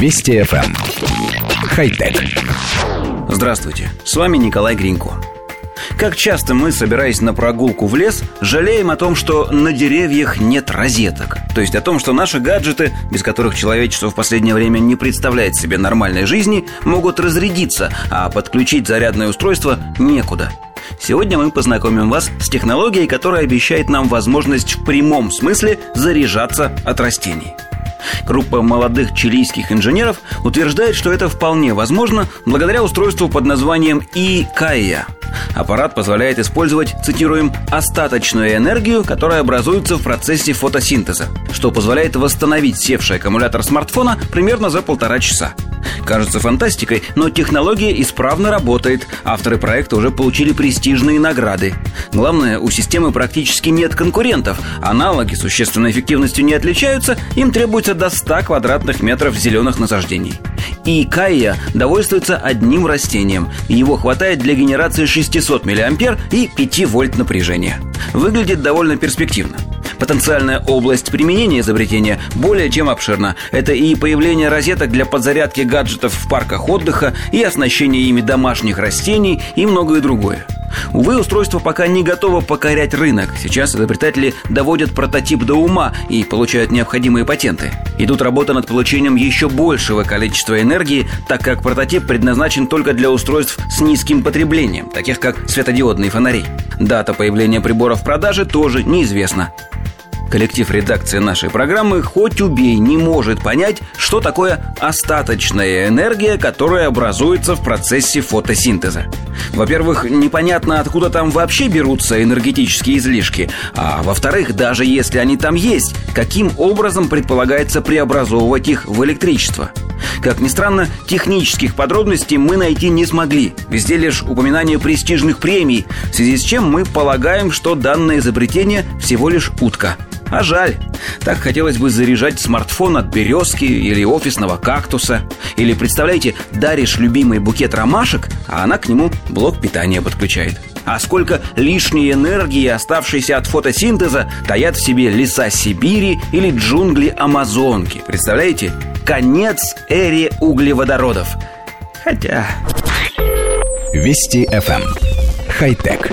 Вести FM. Эм. Хай-тек. Здравствуйте, с вами Николай Гринько. Как часто мы, собираясь на прогулку в лес, жалеем о том, что на деревьях нет розеток. То есть о том, что наши гаджеты, без которых человечество в последнее время не представляет себе нормальной жизни, могут разрядиться, а подключить зарядное устройство некуда. Сегодня мы познакомим вас с технологией, которая обещает нам возможность в прямом смысле заряжаться от растений – Группа молодых чилийских инженеров утверждает, что это вполне возможно благодаря устройству под названием ИКАИЯ. Аппарат позволяет использовать, цитируем, остаточную энергию, которая образуется в процессе фотосинтеза, что позволяет восстановить севший аккумулятор смартфона примерно за полтора часа. Кажется фантастикой, но технология исправно работает. Авторы проекта уже получили престижные награды. Главное, у системы практически нет конкурентов. Аналоги существенной эффективностью не отличаются, им требуется до 100 квадратных метров зеленых насаждений. И Кайя довольствуется одним растением. Его хватает для генерации 600 мА и 5 вольт напряжения. Выглядит довольно перспективно. Потенциальная область применения изобретения более чем обширна. Это и появление розеток для подзарядки гаджетов в парках отдыха, и оснащение ими домашних растений, и многое другое. Увы, устройство пока не готово покорять рынок. Сейчас изобретатели доводят прототип до ума и получают необходимые патенты. Идут работа над получением еще большего количества энергии, так как прототип предназначен только для устройств с низким потреблением, таких как светодиодные фонари. Дата появления прибора в продаже тоже неизвестна. Коллектив редакции нашей программы хоть убей не может понять, что такое остаточная энергия, которая образуется в процессе фотосинтеза. Во-первых, непонятно, откуда там вообще берутся энергетические излишки, а во-вторых, даже если они там есть, каким образом предполагается преобразовывать их в электричество. Как ни странно, технических подробностей мы найти не смогли. Везде лишь упоминание престижных премий, в связи с чем мы полагаем, что данное изобретение всего лишь утка – а жаль. Так хотелось бы заряжать смартфон от березки или офисного кактуса. Или, представляете, даришь любимый букет ромашек, а она к нему блок питания подключает. А сколько лишней энергии, оставшейся от фотосинтеза, таят в себе леса Сибири или джунгли Амазонки. Представляете? Конец эре углеводородов. Хотя... Вести FM. Эм. Хай-тек.